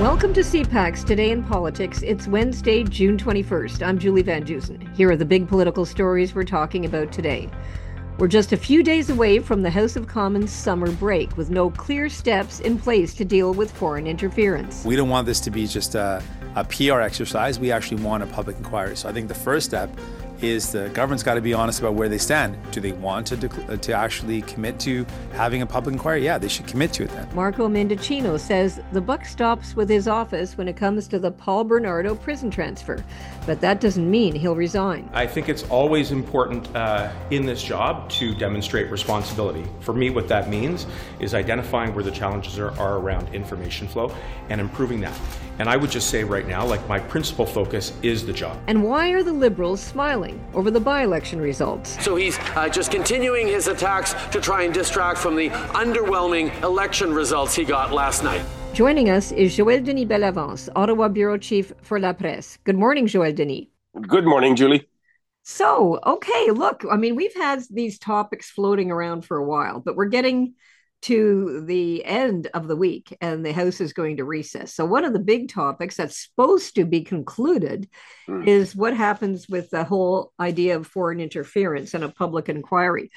Welcome to CPAC's Today in Politics. It's Wednesday, June 21st. I'm Julie Van Dusen. Here are the big political stories we're talking about today. We're just a few days away from the House of Commons summer break with no clear steps in place to deal with foreign interference. We don't want this to be just a, a PR exercise. We actually want a public inquiry. So I think the first step is the government's got to be honest about where they stand. Do they want to dec- to actually commit to having a public inquiry? Yeah, they should commit to it then. Marco Mendicino says the buck stops with his office when it comes to the Paul Bernardo prison transfer, but that doesn't mean he'll resign. I think it's always important uh, in this job to demonstrate responsibility. For me, what that means is identifying where the challenges are, are around information flow and improving that. And I would just say right now, like my principal focus is the job. And why are the Liberals smiling over the by election results? So he's uh, just continuing his attacks to try and distract from the underwhelming election results he got last night. Joining us is Joël Denis Bellavance, Ottawa Bureau Chief for La Presse. Good morning, Joël Denis. Good morning, Julie. So, okay, look, I mean, we've had these topics floating around for a while, but we're getting to the end of the week and the House is going to recess. So, one of the big topics that's supposed to be concluded mm. is what happens with the whole idea of foreign interference and a public inquiry.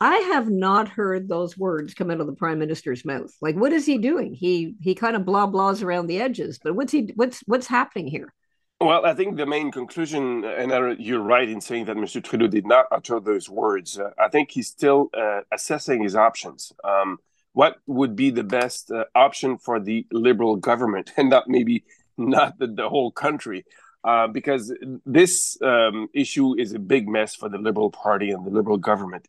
I have not heard those words come out of the prime minister's mouth. Like, what is he doing? He he kind of blah blahs around the edges, but what's he what's what's happening here? Well, I think the main conclusion, and you're right in saying that Mr. Trudeau did not utter those words. Uh, I think he's still uh, assessing his options. Um, what would be the best uh, option for the liberal government and not maybe not the, the whole country? Uh, because this um, issue is a big mess for the liberal party and the liberal government.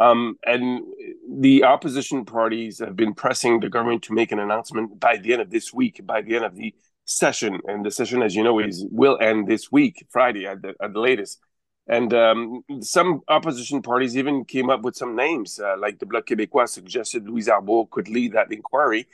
Um, and the opposition parties have been pressing the government to make an announcement by the end of this week by the end of the session. And the session as you know is will end this week friday at the, at the latest and um, some opposition parties even came up with some names, uh, like the Bloc Québécois suggested Louise Arbour could lead that inquiry.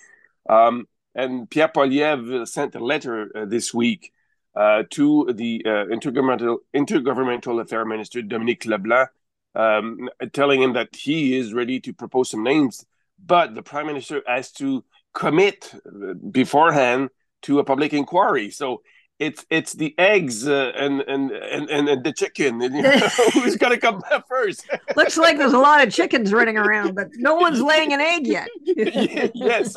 Um, and Pierre Poilievre sent a letter uh, this week uh, to the uh, intergovernmental, intergovernmental Affairs Minister Dominic LeBlanc, um, telling him that he is ready to propose some names, but the Prime Minister has to commit uh, beforehand to a public inquiry. So it's it's the eggs uh, and, and and and the chicken. You know, who's going to come first? Looks like there's a lot of chickens running around, but no one's laying an egg yet. yes,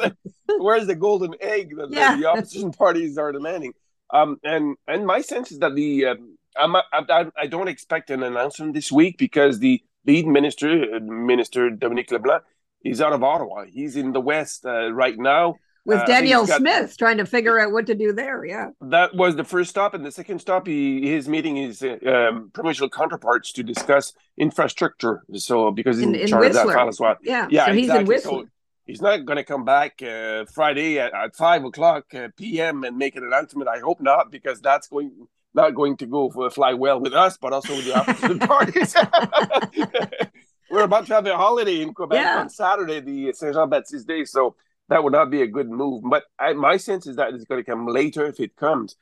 where's the golden egg that yeah. the opposition parties are demanding? Um, and and my sense is that the um, I'm, I, I don't expect an announcement this week because the lead minister, uh, Minister Dominic LeBlanc, is out of Ottawa. He's in the West uh, right now with uh, Danielle got, Smith trying to figure out what to do there. Yeah, that was the first stop, and the second stop, he is meeting his uh, um, provincial counterparts to discuss infrastructure. So because he's in, in, in charge Whistler. of that file as well. Yeah, yeah, so exactly. he's in Whistler. So he's not going to come back uh, Friday at, at five o'clock uh, p.m. and make an announcement. I hope not, because that's going not going to go for, fly well with us, but also with the opposition parties. We're about to have a holiday in Quebec yeah. on Saturday, the Saint Jean Baptiste Day, so that would not be a good move. But I, my sense is that it's going to come later if it comes.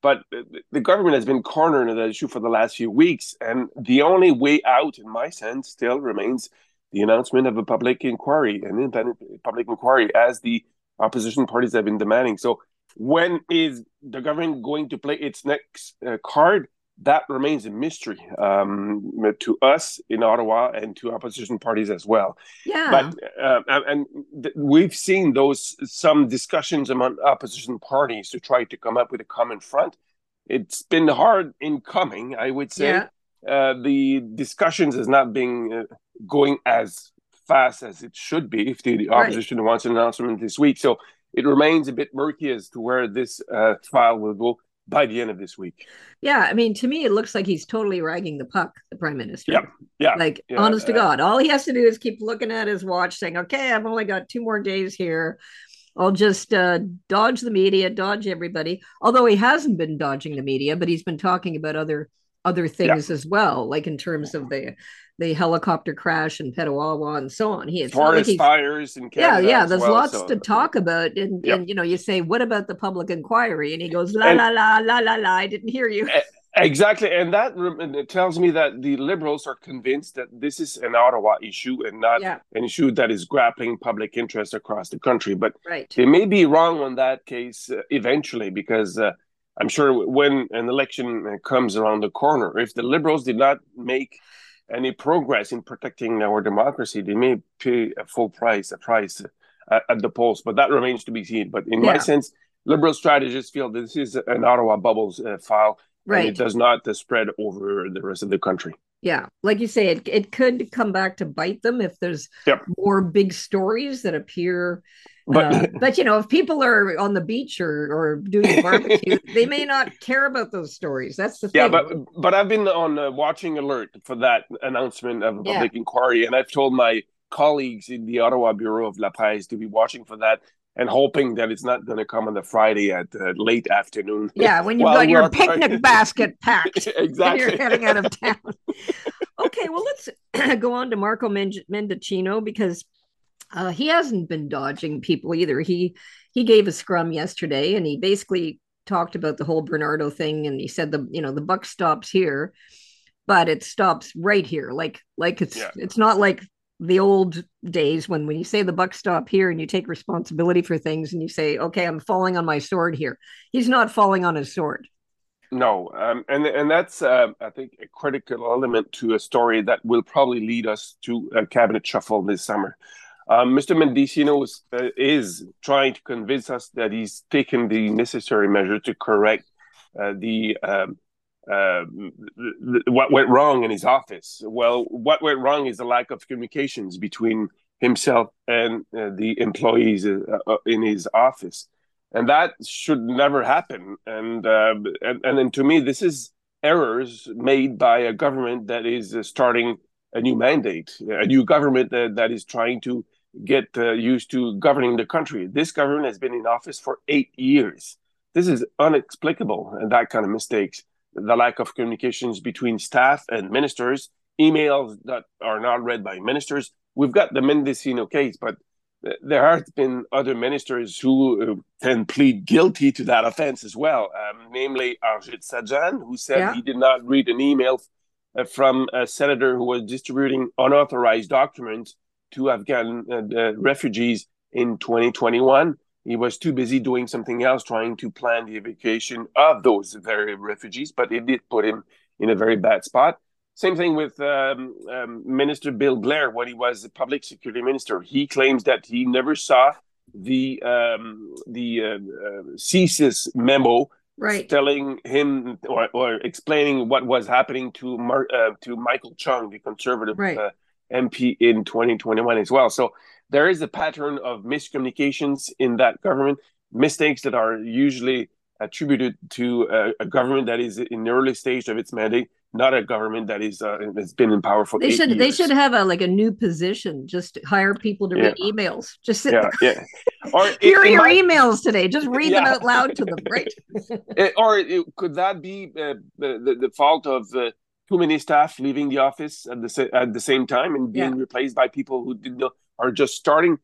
But the government has been cornering that issue for the last few weeks, and the only way out, in my sense, still remains the announcement of a public inquiry, an independent public inquiry, as the opposition parties have been demanding. So, when is the government going to play its next uh, card? That remains a mystery um, to us in Ottawa and to opposition parties as well. Yeah. But uh, and th- we've seen those some discussions among opposition parties to try to come up with a common front. It's been hard in coming, I would say. Yeah. Uh, the discussions is not being uh, going as fast as it should be if the, the opposition right. wants an announcement this week. So it remains a bit murky as to where this uh, trial will go by the end of this week. Yeah, I mean, to me, it looks like he's totally ragging the puck, the prime minister. Yeah, yeah. Like, yeah, honest to God, all he has to do is keep looking at his watch, saying, "Okay, I've only got two more days here. I'll just uh, dodge the media, dodge everybody." Although he hasn't been dodging the media, but he's been talking about other other things yeah. as well, like in terms of the the helicopter crash in Petawawa and so on. He it's forest like fires in Canada. Yeah, yeah. There's well, lots so. to talk about, and, yep. and you know, you say, "What about the public inquiry?" And he goes, "La and, la la la la la." I didn't hear you. Exactly, and that it tells me that the liberals are convinced that this is an Ottawa issue and not Yeah. an issue that is grappling public interest across the country. But Right. they may be wrong on that case uh, eventually, because uh, I'm sure when an election uh, comes around the corner, if the liberals did not make any progress in protecting our democracy, they may pay a full price, a price uh, at the polls. But that remains to be seen. But in my sense, liberal strategists feel this is an Ottawa bubbles uh, file and it does not uh, spread over the rest of the country. Yeah, like you say, it it could come back to bite them if there's Yep. more big stories that appear. But uh, but you know, if people are on the beach or or doing a barbecue, they may not care about those stories. That's the thing. yeah, but but I've been on uh, watching alert for that announcement of a Yeah. public inquiry, and I've told my colleagues in the Ottawa Bureau of La Presse to be watching for that and hoping that it's not going to come on the Friday at uh, late afternoon. yeah, when you've got your picnic basket packed and exactly. you're heading out of town. okay, well, let's go on to Marco Men- Mendicino because uh, he hasn't been dodging people either. He he gave a scrum yesterday, and he basically talked about the whole Bernardo thing, and he said the you know the buck stops here, but it stops right here. Like like it's Yeah. it's not like the old days when when you say the buck stop here and you take responsibility for things and you say okay i'm falling on my sword here he's not falling on his sword No, um, and and that's uh, I think a critical element to a story that will probably lead us to a cabinet shuffle this summer. Um, Mr. Mendicino is, uh, is trying to convince us that he's taken the necessary measure to correct uh, the um, uh, th- th- what went wrong in his office. Well, what went wrong is the lack of communications between himself and uh, the employees uh, uh, in his office and that should never happen. And uh, and and then to me, this is errors made by a government that is uh, starting a new mandate, a new government that, that is trying to get uh, used to governing the country. This government has been in office for eight years. This is inexplicable, and that kind of mistakes, the lack of communications between staff and ministers, emails that are not read by ministers. We've got the Mendicino case, but there have been other ministers who uh, can plead guilty to that offense as well, um, namely Harjit Sajjan, who said Yeah. he did not read an email uh, from a senator who was distributing unauthorized documents to Afghan uh, uh, refugees in 2021. He was too busy doing something else, trying to plan the evacuation of those very refugees, but it did put him in a very bad spot. Same thing with um, um, Minister Bill Blair when he was the public security minister. He claims that he never saw the um, the uh, uh, CSIS memo right telling him or, or explaining what was happening to Mar- uh, to Michael Chong, the conservative Right. uh, MP in 2021 as well. So there is a pattern of miscommunications in that government, mistakes that are usually attributed to a, a government that is in the early stage of its mandate, not a government that is uh, has been in power for they should they should have a like a new position just hire people to read emails. Just sit Yeah, yeah. Or it- here are it your might- emails today. Just read them out loud to them right? Eh, or it, could that be uh, the, the the fault of uh, too many staff leaving the office at the at the same time and being replaced by people who did not, are just starting?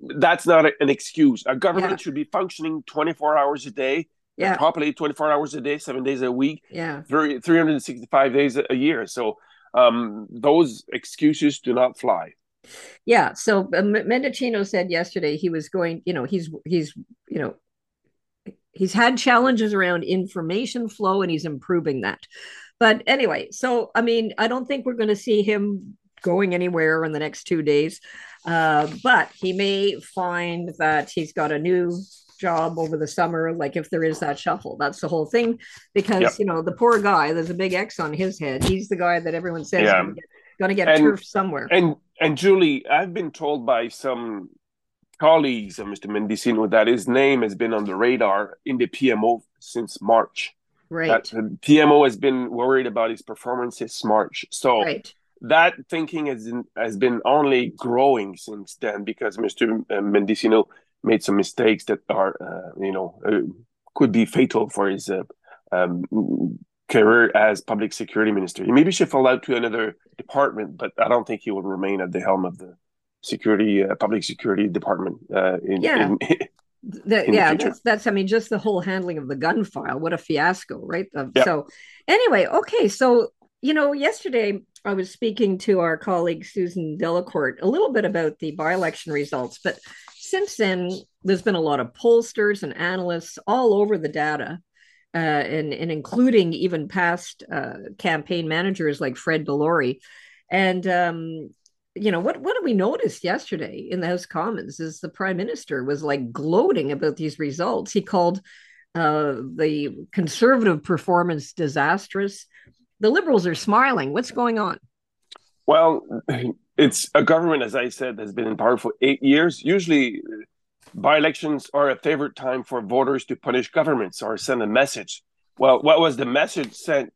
That's not a- an excuse. A government Yeah. should be functioning twenty four hours a day, yeah properly twenty four hours a day, seven days a week, yeah three three hundred and sixty five days a a year. So um, those excuses do not fly. Yeah. So uh, Mendicino said yesterday he was going, you know, he's he's you know he's had challenges around information flow and he's improving that. But anyway, so I mean, I don't think we're going to see him going anywhere in the next two days. Uh, but he may find that he's got a new job over the summer, like if there is that shuffle. That's the whole thing. Because, Yep. you know, the poor guy, there's a big X on his head. He's the guy that everyone says Yeah. going to get And- turf somewhere. And and Julie, I've been told by some colleagues of Mr. Mendicino that his name has been on the radar in the PMO since March. right. That the PMO has been worried about his performance since March. So right. That thinking has been, has been only growing since then because Mr. Mendicino made some mistakes that are, uh, you know, uh, could be fatal for his uh, um, career as public security minister. He maybe should fall out to another department, but I don't think he will remain at the helm of the security, uh, public security department. Uh, in, Yeah. in, that, yeah, that's, that's, I mean, just the whole handling of the gun file. What a fiasco, right? yep. So, anyway, okay. So, you know, yesterday I was speaking to our colleague Susan Delacourt a little bit about the by election results, but since then, there's been a lot of pollsters and analysts all over the data. Uh, and, and including even past uh, campaign managers like Fred DeLorey. And um, you know what what did we notice yesterday in the house commons is the prime minister was like gloating about these results he called uh, the conservative performance disastrous the liberals are smiling. What's going on? Well it's a government as i said has been in power for eight years. Usually by-elections are a favorite time for voters to punish governments or send a message. Well what was the message sent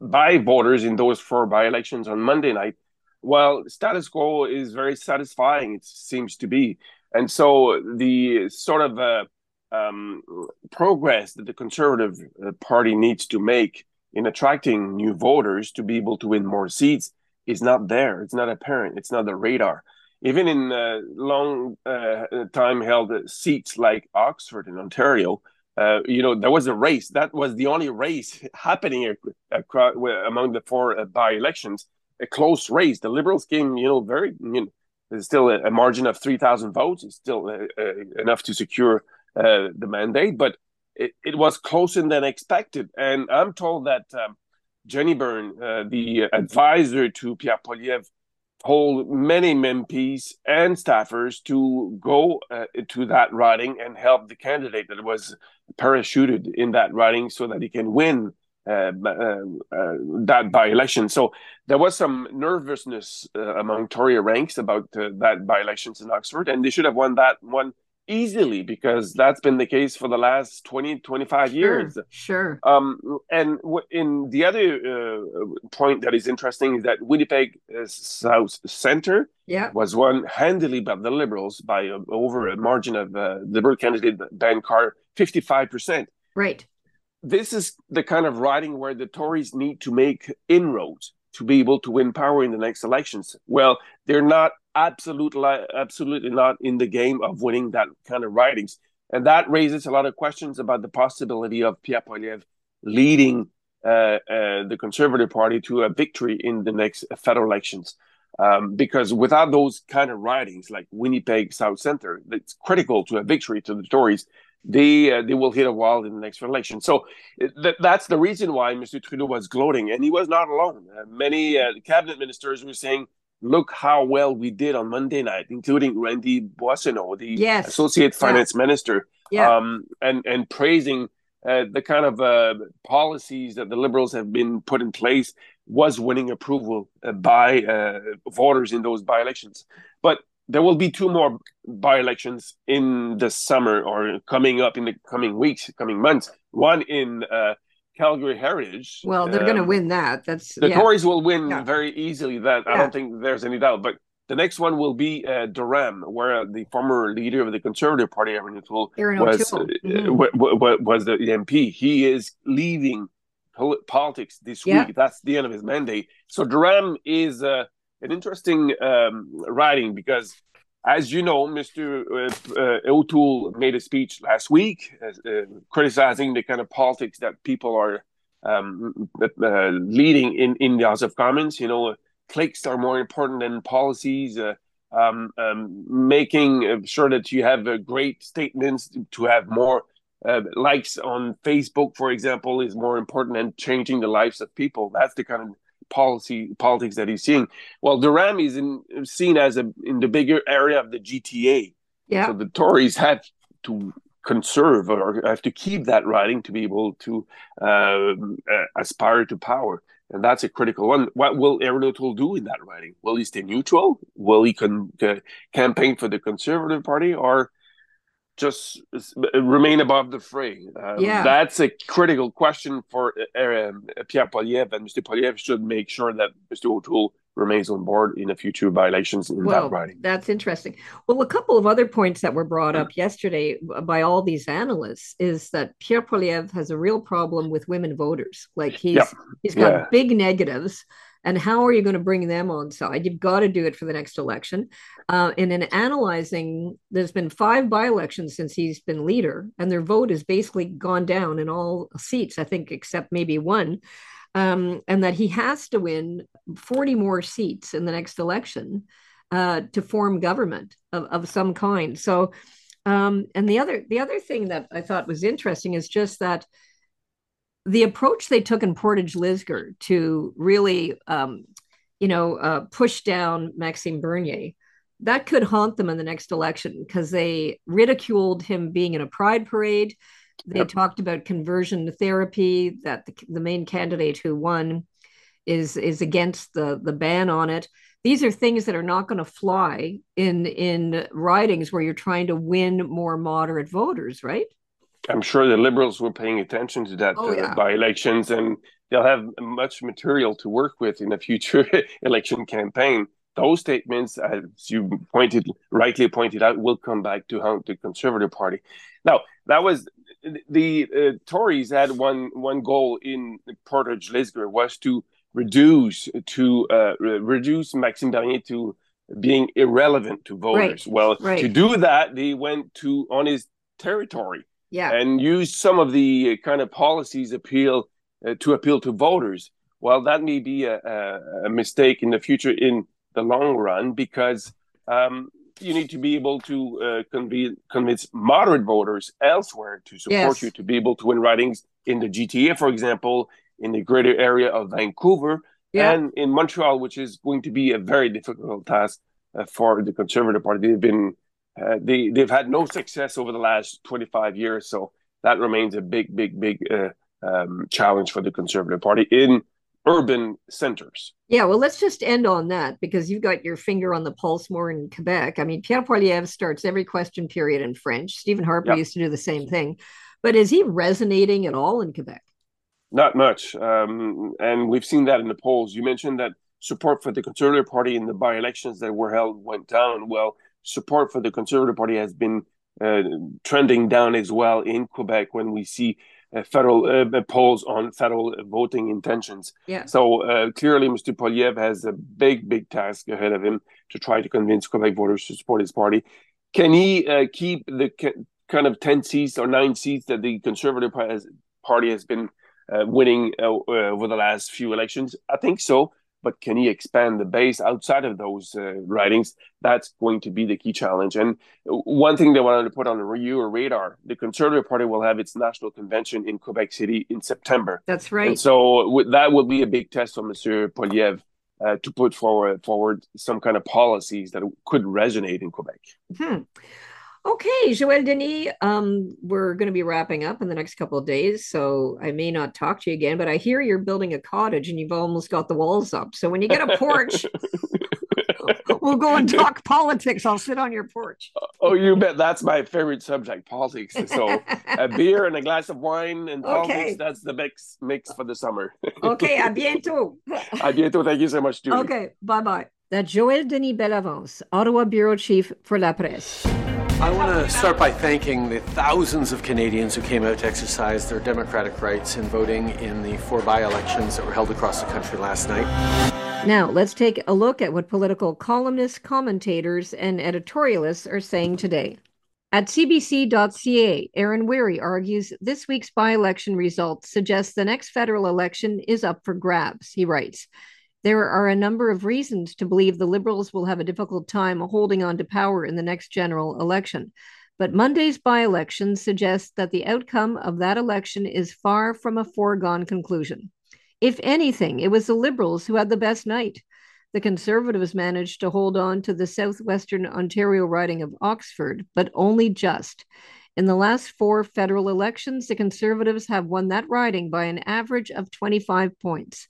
by voters in those four by-elections on monday night? Well, status quo is very satisfying, it seems to be. And so the sort of uh, um, progress that the Conservative uh, Party needs to make in attracting new voters to be able to win more seats is not there. It's not apparent. It's not the radar. Even in uh, long uh, time held seats like Oxford in Ontario, uh, you know, there was a race. That was the only race happening across, among the four uh, by elections a close race. The Liberals came, you know, very, you know, there's still a, margin of 3,000 votes. It's still uh, uh, enough to secure the mandate, but it, it was closer than expected. And I'm told that um, Jenny Byrne, uh, the advisor to Pierre Poilievre, told many MPs and staffers to go uh, to that riding and help the candidate that was parachuted in that riding so that he can win uh, uh, uh, that by election. So there was some nervousness among Tory ranks about that by elections in Oxford, and they should have won that one easily because that's been the case for the last 20 25 sure, years. sure. Um, and in the other uh, point that is interesting is that winnipeg uh, south center yeah. was won handily by the liberals by uh, over a margin of the liberal candidate ben carr 55% right. This is the kind of riding where the Tories need to make inroads to be able to win power in the next elections. Well, they're not absolutely absolutely not in the game of winning that kind of ridings, and that raises a lot of questions about the possibility of Pierre Poilievre leading uh, uh, the Conservative Party to a victory in the next federal elections. Um, because without those kind of ridings, like Winnipeg South Center, it's critical to a victory to the Tories they uh, they will hit a wall in the next election. So th- that's the reason why Mr. Trudeau was gloating, and he was not alone. Uh, many uh, cabinet ministers were saying, "Look how well we did on Monday night," including Randy Boissonnault, the yes. associate finance yeah. minister, yeah. Um, and and praising uh, the kind of uh, policies that the Liberals have been put in place was winning approval uh, by voters in those by elections. But there will be two more by elections in the summer or coming up in the coming weeks, coming months. One in uh, Calgary Heritage. Well, they're um, going to win that. That's the yeah. Tories will win yeah. very easily. That yeah. I don't think there's any doubt. But the next one will be uh, Durham, where the former leader of the Conservative Party, Erin O'Toole, was uh, mm-hmm. w- w- was the MP. He is leaving politics this week. That's the end of his mandate. So Durham is. Uh, an interesting um, writing because, as you know, Mr. Uh, uh, O'Toole made a speech last week uh, uh, criticizing the kind of politics that people are um, uh, leading in, in the House of Commons. You know, clicks are more important than policies. Um, um, making sure that you have great statements to have more uh, likes on Facebook, for example, is more important than changing the lives of people. That's the kind of policy politics that he's seeing. Well, Durham is in, seen as a in the bigger area of the GTA. Yeah. So the Tories have to conserve or have to keep that riding to be able to uh, uh, aspire to power. And that's a critical one. What will O'Toole do in that riding? Will he stay neutral? Will he con- uh, campaign for the Conservative Party, or just remain above the fray? Um, yeah. That's a critical question for uh, um, Pierre Poilievre, and Mr. Poilievre should make sure that Mr. O'Toole remains on board in the future by elections in well, that riding. That's interesting. Well, a couple of other points that were brought up yesterday by all these analysts is that Pierre Poilievre has a real problem with women voters. Like he's yeah. he's got yeah. big negatives and how are you going to bring them on side? You've got to do it for the next election. Uh, and in analyzing, there's been five by elections since he's been leader, and their vote has basically gone down in all seats, I think, except maybe one. Um, and that he has to win 40 more seats in the next election uh, to form government of, of some kind. So, um, and the other the other thing that I thought was interesting is just that the approach they took in Portage Lisgar to really, um, you know, uh, push down Maxime Bernier, that could haunt them in the next election because they ridiculed him being in a pride parade. They yep. talked about conversion therapy, that the, the main candidate who won is is against the the ban on it. These are things that are not going to fly in in ridings where you're trying to win more moderate voters, right? I'm sure the liberals were paying attention to that oh, uh, yeah. by elections, and they'll have much material to work with in a future election campaign. Those statements, as you pointed rightly pointed out, will come back to haunt the Conservative Party. Now, that was the uh, Tories had one one goal in Portage Lisgar was to reduce to uh, reduce Maxime Bernier to being irrelevant to voters. Right. Well, right. to do that, they went to on his territory yeah. and use some of the kind of policies appeal uh, to appeal to voters. Well, that may be a, a, mistake in the future in the long run because um, you need to be able to uh, conve- convince moderate voters elsewhere to support Yes. you to be able to win ridings in the GTA, for example, in the greater area of Vancouver Yeah. and in Montreal, which is going to be a very difficult task uh, for the Conservative Party. They've been uh, they they've had no success over the last 25 years, so that remains a big, big, big uh, um, challenge for the Conservative Party in urban centers. Yeah, well, let's just end on that because you've got your finger on the pulse more in Quebec. I mean, Pierre Poilievre starts every question period in French. Stephen Harper Yep. used to do the same thing. But is he resonating at all in Quebec? Not much, um, and we've seen that in the polls. You mentioned that support for the Conservative Party in the by-elections that were held went down. Well, support for the Conservative Party has been uh, trending down as well in Quebec when we see uh, federal uh, polls on federal voting intentions. Yeah. So uh, clearly, Mr. Poilievre has a big, big task ahead of him to try to convince Quebec voters to support his party. Can he uh, keep the ki- kind of 10 seats or nine seats that the Conservative Party has, party has been uh, winning uh, uh, over the last few elections? I think so. But can he expand the base outside of those uh, ridings? That's going to be the key challenge. And one thing they wanted to put on your radar the Conservative Party will have its national convention in Quebec City in September. That's right. And so that will be a big test for Monsieur Poilievre uh, to put forward forward some kind of policies that could resonate in Quebec. Hmm. Okay, Joël Denis, um, we're going to be wrapping up in the next couple of days, so I may not talk to you again, but I hear you're building a cottage and you've almost got the walls up. So when you get a porch, we'll go and talk politics. I'll sit on your porch. oh, you bet. That's my favorite subject, politics. So a beer and a glass of wine and Okay. politics, that's the mix mix for the summer. Okay, à bientôt. À bientôt. Thank you so much, Julie. Okay, bye bye. That's Joël Denis Bellavance, Ottawa Bureau Chief for La Presse. I want to start by thanking the thousands of Canadians who came out to exercise their democratic rights in voting in the four by elections that were held across the country last night. Now, let's take a look at what political columnists, commentators, and editorialists are saying today. At CBC.ca, Aaron Wherry argues this week's by election results suggest the next federal election is up for grabs. He writes There are a number of reasons to believe the Liberals will have a difficult time holding on to power in the next general election. But Monday's by election suggests that the outcome of that election is far from a foregone conclusion. If anything, it was the Liberals who had the best night. The Conservatives managed to hold on to the southwestern Ontario riding of Oxford, but only just. In the last four federal elections, the Conservatives have won that riding by an average of 25 points.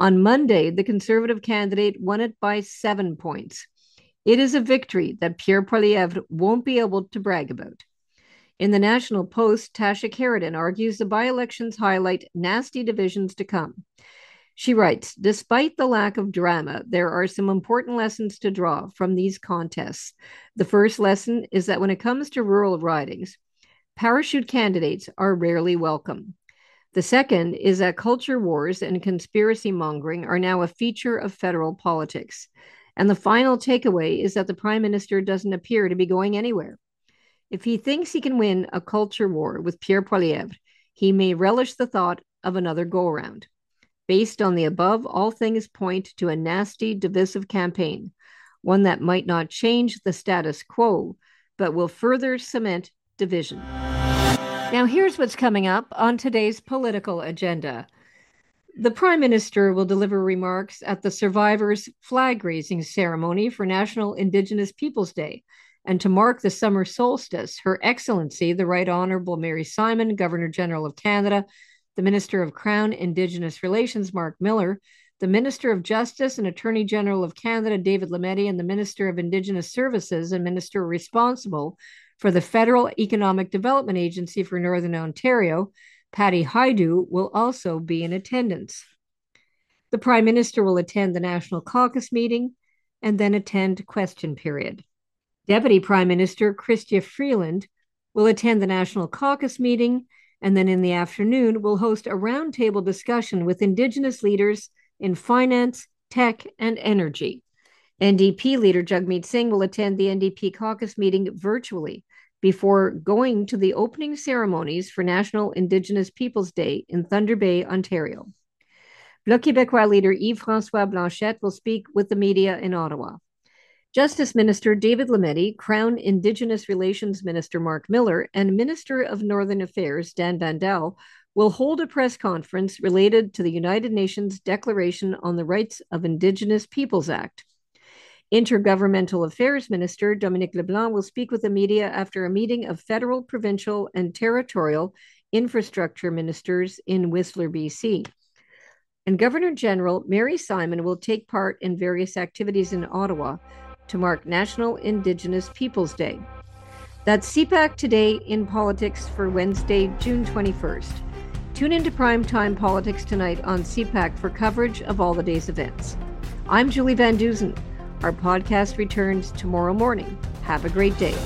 On Monday, the Conservative candidate won it by seven points. It is a victory that Pierre Poilievre won't be able to brag about. In the National Post, Tasha Kheiriddin argues the by elections highlight nasty divisions to come. She writes Despite the lack of drama, there are some important lessons to draw from these contests. The first lesson is that when it comes to rural ridings, parachute candidates are rarely welcome. The second is that culture wars and conspiracy mongering are now a feature of federal politics. And the final takeaway is that the prime minister doesn't appear to be going anywhere. If he thinks he can win a culture war with Pierre Poilievre, he may relish the thought of another go around. Based on the above, all things point to a nasty, divisive campaign, one that might not change the status quo, but will further cement division. Now, here's what's coming up on today's political agenda. The Prime Minister will deliver remarks at the Survivors Flag Raising Ceremony for National Indigenous Peoples Day. And to mark the summer solstice, Her Excellency, the Right Honourable Mary Simon, Governor General of Canada, the Minister of Crown Indigenous Relations, Mark Miller, the Minister of Justice and Attorney General of Canada, David Lametti, and the Minister of Indigenous Services and Minister responsible for the Federal Economic Development Agency for Northern Ontario, Patty Hajdu, will also be in attendance. The Prime Minister will attend the National Caucus meeting and then attend question period. Deputy Prime Minister Chrystia Freeland will attend the National Caucus meeting and then in the afternoon will host a roundtable discussion with Indigenous leaders in finance, tech, and energy. NDP leader Jagmeet Singh will attend the NDP caucus meeting virtually before going to the opening ceremonies for National Indigenous Peoples Day in Thunder Bay, Ontario. Bloc Québécois leader Yves Francois Blanchet will speak with the media in Ottawa. Justice Minister David Lametti, Crown Indigenous Relations Minister Mark Miller, and Minister of Northern Affairs Dan Vandal will hold a press conference related to the United Nations Declaration on the Rights of Indigenous Peoples Act. Intergovernmental Affairs Minister Dominic LeBlanc will speak with the media after a meeting of federal, provincial, and territorial infrastructure ministers in Whistler, BC. And Governor General Mary Simon will take part in various activities in Ottawa to mark National Indigenous Peoples Day. That's CPAC Today in Politics for Wednesday, June 21st. Tune into Primetime Politics tonight on CPAC for coverage of all the day's events. I'm Julie Van Dusen. Our podcast returns tomorrow morning. Have a great day.